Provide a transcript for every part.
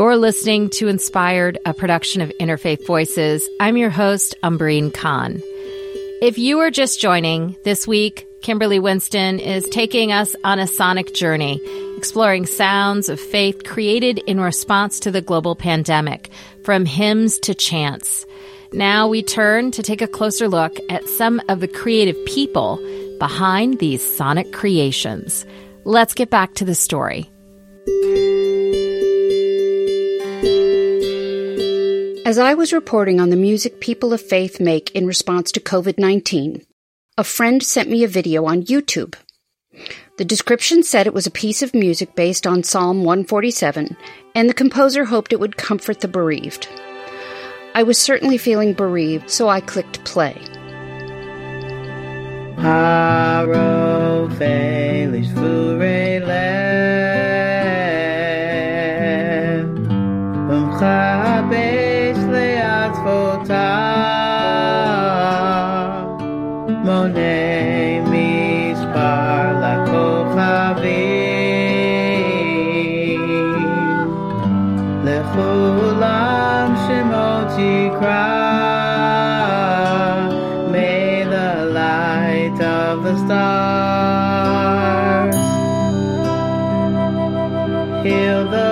You're listening to Inspired, a production of Interfaith Voices. I'm your host, Umbreen Khan. If you are just joining, this week, Kimberly Winston is taking us on a sonic journey, exploring sounds of faith created in response to the global pandemic, from hymns to chants. Now we turn to take a closer look at some of the creative people behind these sonic creations. Let's get back to the story. As I was reporting on the music people of faith make in response to COVID 19, a friend sent me a video on YouTube. The description said it was a piece of music based on Psalm 147, and the composer hoped it would comfort the bereaved. I was certainly feeling bereaved, so I clicked play. May the light of the stars heal the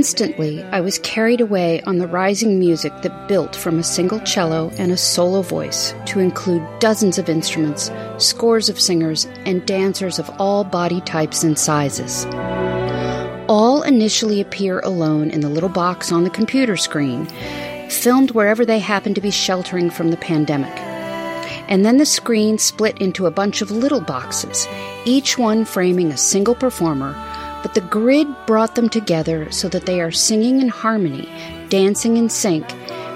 Instantly, I was carried away on the rising music that built from a single cello and a solo voice to include dozens of instruments, scores of singers, and dancers of all body types and sizes. All initially appear alone in the little box on the computer screen, filmed wherever they happen to be sheltering from the pandemic. And then the screen split into a bunch of little boxes, each one framing a single performer but the grid brought them together so that they are singing in harmony, dancing in sync,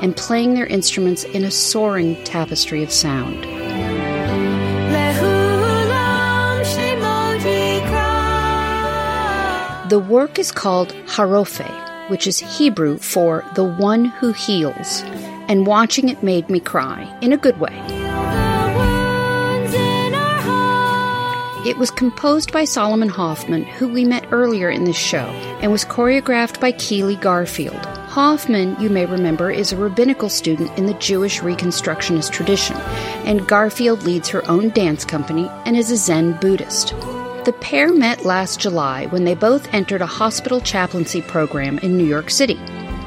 and playing their instruments in a soaring tapestry of sound. The work is called Harofe, which is Hebrew for the one who heals, and watching it made me cry, in a good way. It was composed by Solomon Hoffman, who we met earlier in this show, and was choreographed by Keeley Garfield. Hoffman, you may remember, is a rabbinical student in the Jewish Reconstructionist tradition, and Garfield leads her own dance company and is a Zen Buddhist. The pair met last July when they both entered a hospital chaplaincy program in New York City.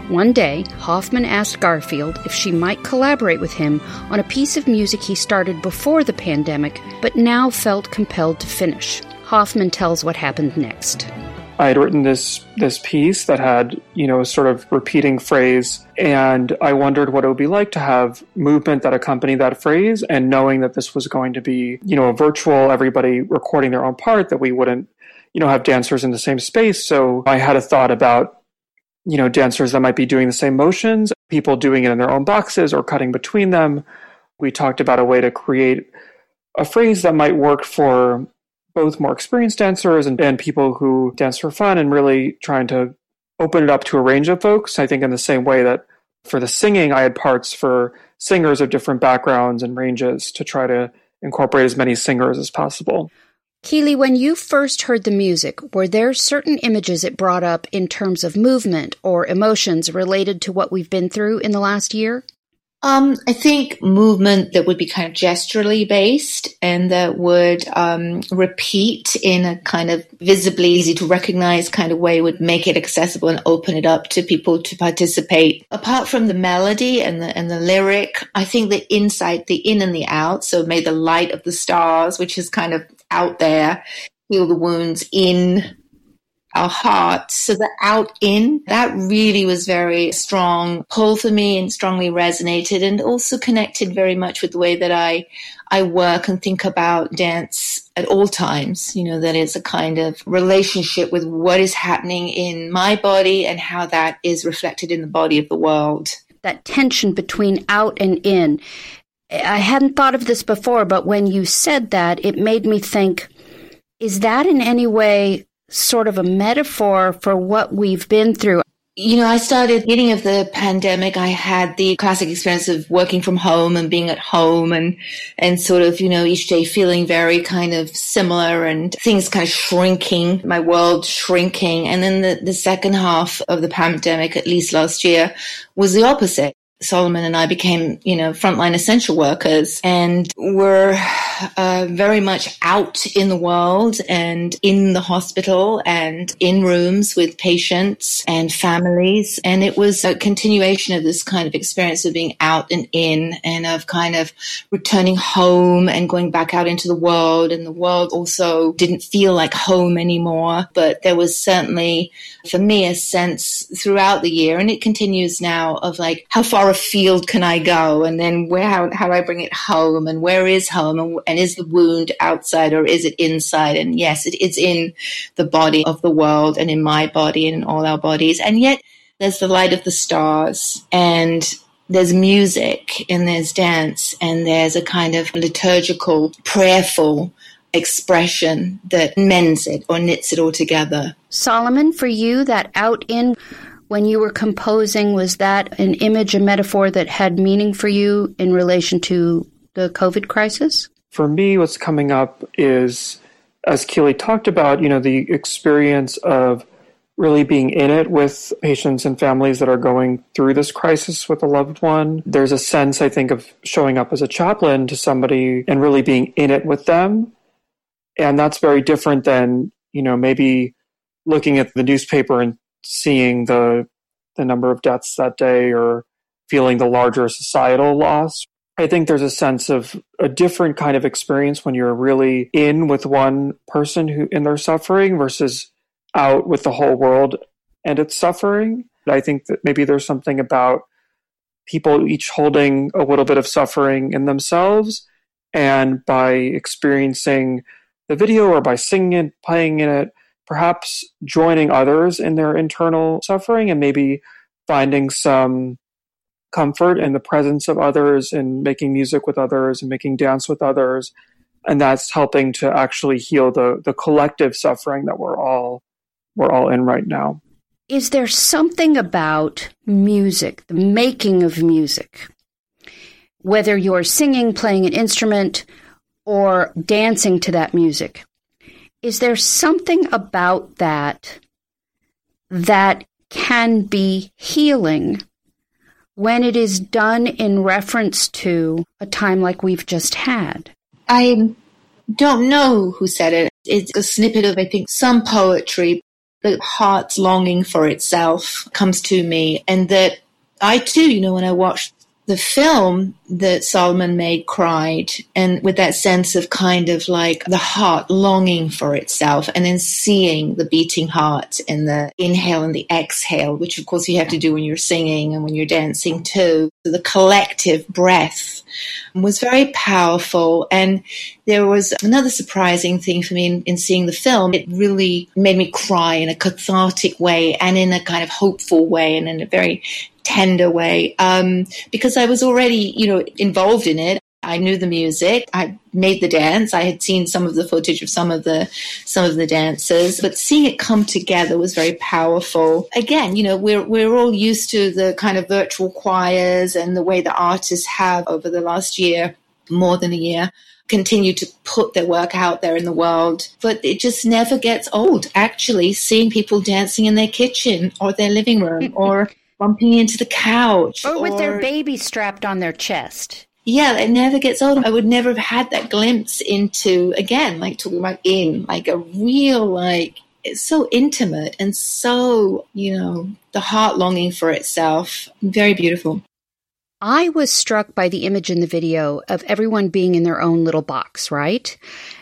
One day, Hoffman asked Garfield if she might collaborate with him on a piece of music he started before the pandemic, but now felt compelled to finish. Hoffman tells what happened next. I had written this this piece that had, you know, a sort of repeating phrase and I wondered what it would be like to have movement that accompanied that phrase and knowing that this was going to be, you know, a virtual everybody recording their own part that we wouldn't, you know, have dancers in the same space. So I had a thought about you know, dancers that might be doing the same motions, people doing it in their own boxes or cutting between them. We talked about a way to create a phrase that might work for both more experienced dancers and, and people who dance for fun and really trying to open it up to a range of folks. I think in the same way that for the singing, I had parts for singers of different backgrounds and ranges to try to incorporate as many singers as possible. Keeley, when you first heard the music, were there certain images it brought up in terms of movement or emotions related to what we've been through in the last year? Um, I think movement that would be kind of gesturally based and that would um, repeat in a kind of visibly easy to recognize kind of way would make it accessible and open it up to people to participate. Apart from the melody and the and the lyric, I think the insight, the in and the out. So may the light of the stars, which is kind of out there, heal the wounds in our hearts. So the out in, that really was very strong pull for me and strongly resonated and also connected very much with the way that I, I work and think about dance at all times. You know, that is a kind of relationship with what is happening in my body and how that is reflected in the body of the world. That tension between out and in. I hadn't thought of this before, but when you said that, it made me think is that in any way sort of a metaphor for what we've been through? you know, I started beginning of the pandemic. I had the classic experience of working from home and being at home and, and sort of, you know, each day feeling very kind of similar and things kind of shrinking, my world shrinking. And then the, the second half of the pandemic, at least last year, was the opposite. Solomon and I became, you know, frontline essential workers and were uh, very much out in the world and in the hospital and in rooms with patients and families. And it was a continuation of this kind of experience of being out and in and of kind of returning home and going back out into the world. And the world also didn't feel like home anymore, but there was certainly for me a sense throughout the year and it continues now of like how far far afield can I go? And then where, how, how do I bring it home? And where is home? And, and is the wound outside or is it inside? And yes, it is in the body of the world and in my body and in all our bodies. And yet there's the light of the stars and there's music and there's dance and there's a kind of liturgical, prayerful expression that mends it or knits it all together. Solomon, for you, that out in when you were composing, was that an image, a metaphor that had meaning for you in relation to the COVID crisis? For me, what's coming up is, as Keeley talked about, you know, the experience of really being in it with patients and families that are going through this crisis with a loved one. There's a sense, I think, of showing up as a chaplain to somebody and really being in it with them. And that's very different than, you know, maybe looking at the newspaper and seeing the the number of deaths that day or feeling the larger societal loss. I think there's a sense of a different kind of experience when you're really in with one person who in their suffering versus out with the whole world and its suffering. I think that maybe there's something about people each holding a little bit of suffering in themselves and by experiencing the video or by singing it, playing in it, perhaps joining others in their internal suffering and maybe finding some comfort in the presence of others and making music with others and making dance with others. And that's helping to actually heal the the collective suffering that we're all we're all in right now. Is there something about music the making of music whether you're singing playing an instrument or dancing to that music is there something about that that can be healing when it is done in reference to a time like we've just had? I don't know who said it. It's a snippet of, I think, some poetry. The heart's longing for itself comes to me, and that I too, you know, when I watched the film that Solomon made cried and with that sense of kind of like the heart longing for itself and then seeing the beating heart and the inhale and the exhale, which of course you have to do when you're singing and when you're dancing too. So the collective breath was very powerful. And there was another surprising thing for me in, in seeing the film. It really made me cry in a cathartic way and in a kind of hopeful way and in a very tender way um, because I was already, you know, involved in it. I knew the music. I made the dance. I had seen some of the footage of some of the some of the dances, but seeing it come together was very powerful. Again, you know, we're we're all used to the kind of virtual choirs and the way the artists have over the last year, more than a year, continue to put their work out there in the world. But it just never gets old. Actually, seeing people dancing in their kitchen or their living room or bumping into the couch. Or with or, their baby strapped on their chest. Yeah, it never gets old. I would never have had that glimpse into, again, like talking about in, like a real, like, it's so intimate and so, you know, the heart longing for itself. Very beautiful. I was struck by the image in the video of everyone being in their own little box, right?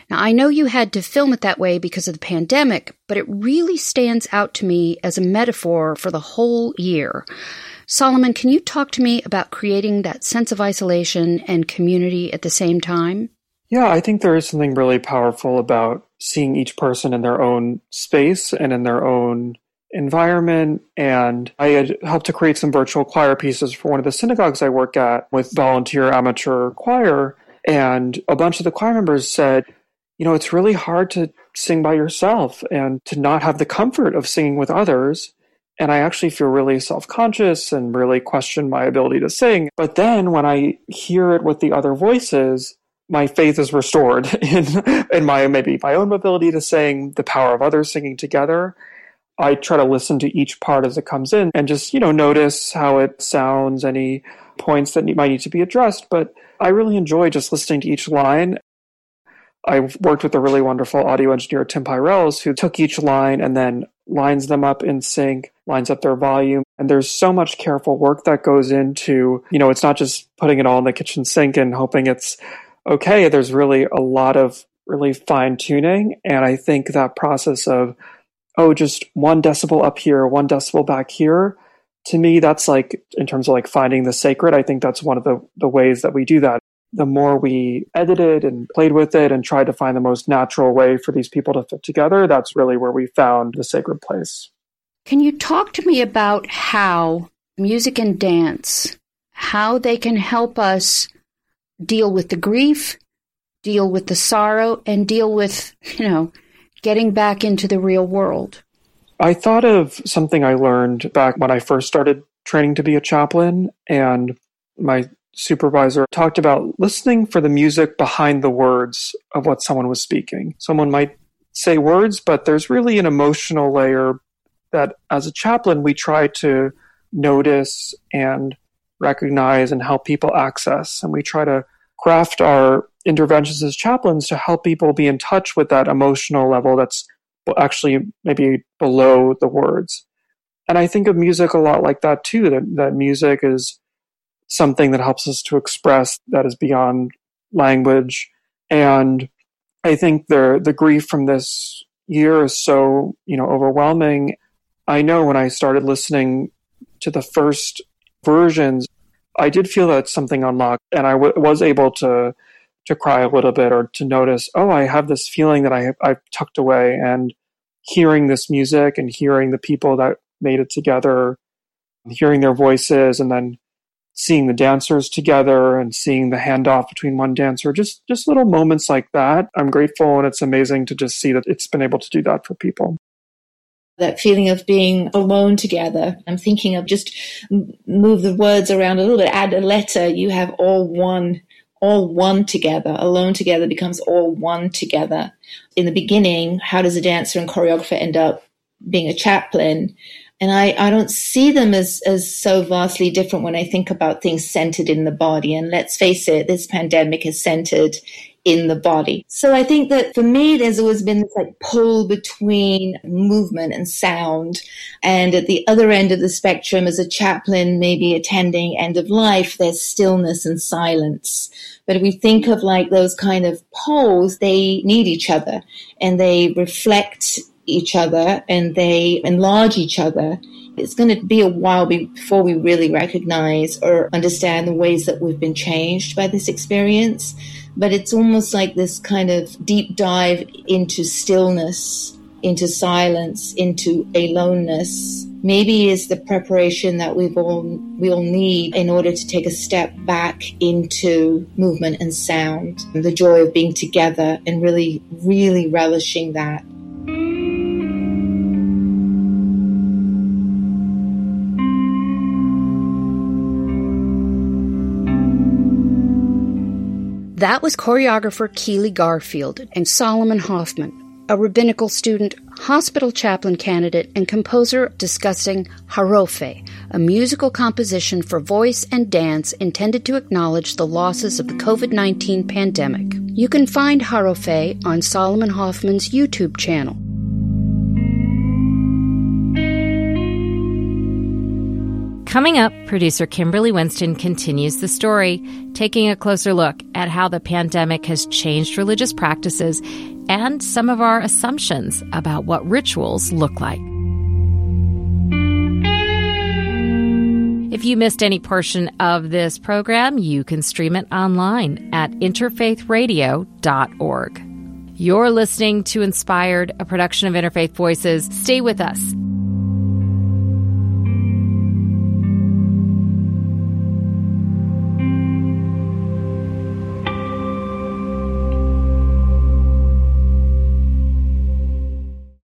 Now, I know you had to film it that way because of the pandemic, but it really stands out to me as a metaphor for the whole year. Solomon, can you talk to me about creating that sense of isolation and community at the same time? Yeah, I think there is something really powerful about seeing each person in their own space and in their own environment. And I had helped to create some virtual choir pieces for one of the synagogues I work at with volunteer amateur choir. And a bunch of the choir members said, you know, it's really hard to sing by yourself and to not have the comfort of singing with others. and I actually feel really self conscious and really question my ability to sing. But then when I hear it with the other voices, my faith is restored in, in my maybe my own ability to sing, the power of others singing together. I try to listen to each part as it comes in and just, you know, notice how it sounds, any points that might need to be addressed. But I really enjoy just listening to each line. I've worked with a really wonderful audio engineer, Tim Pyrells, who took each line and then lines them up in sync, lines up their volume. And there's so much careful work that goes into, you know, it's not just putting it all in the kitchen sink and hoping it's okay. There's really a lot of really fine tuning. And I think that process of, oh, just one decibel up here, one decibel back here, to me, that's like, in terms of like finding the sacred, I think that's one of the, the ways that we do that. The more we edited and played with it and tried to find the most natural way for these people to fit together, that's really where we found the sacred place. Can you talk to me about how music and dance, how they can help us deal with the grief, deal with the sorrow, and deal with, you know, getting back into the real world? I thought of something I learned back when I first started training to be a chaplain, and my supervisor talked about listening for the music behind the words of what someone was speaking. Someone might say words, but there's really an emotional layer that as a chaplain we try to notice and recognize and help people access. And we try to craft our interventions as chaplains to help people be in touch with that emotional level that's actually maybe below the words. And I think of music a lot like that too, that, that music is something that helps us to express that is beyond language. And I think the the grief from this year is so, you know, overwhelming. I know when I started listening to the first versions, I did feel that something unlocked and I w- was able to to cry a little bit or to notice, oh, I have this feeling that I I've tucked away and hearing this music and hearing the people that made it together, hearing their voices and then seeing the dancers together and seeing the handoff between one dancer, just, just little moments like that. I'm grateful and it's amazing to just see that it's been able to do that for people that feeling of being alone together. I'm thinking of just move the words around a little bit, add a letter, you have all one all one together. Alone together becomes all one together. In the beginning, how does a dancer and choreographer end up being a chaplain? And I, I don't see them as, as so vastly different when I think about things centered in the body. And let's face it, this pandemic is centered in the body. So I think that for me, there's always been this like pull between movement and sound. And at the other end of the spectrum, as a chaplain, maybe attending end of life, there's stillness and silence. But if we think of like those kind of poles, they need each other and they reflect each other and they enlarge each other. It's going to be a while before we really recognize or understand the ways that we've been changed by this experience but it's almost like this kind of deep dive into stillness, into silence, into aloneness. Maybe is the preparation that we've all we all need in order to take a step back into movement and sound, the joy of being together and really, really relishing that. That was choreographer Keeley Garfield and Solomon Hoffman, a rabbinical student, hospital chaplain candidate, and composer discussing Harofe, a musical composition for voice and dance intended to acknowledge the losses of the COVID 19 pandemic. You can find Harofe on Solomon Hoffman's YouTube channel. Coming up, producer Kimberly Winston continues the story, taking a closer look at how the pandemic has changed religious practices and some of our assumptions about what rituals look like. If you missed any portion of this program, you can stream it online at interfaithradio.org. You're listening to Inspired, a production of Interfaith Voices. Stay with us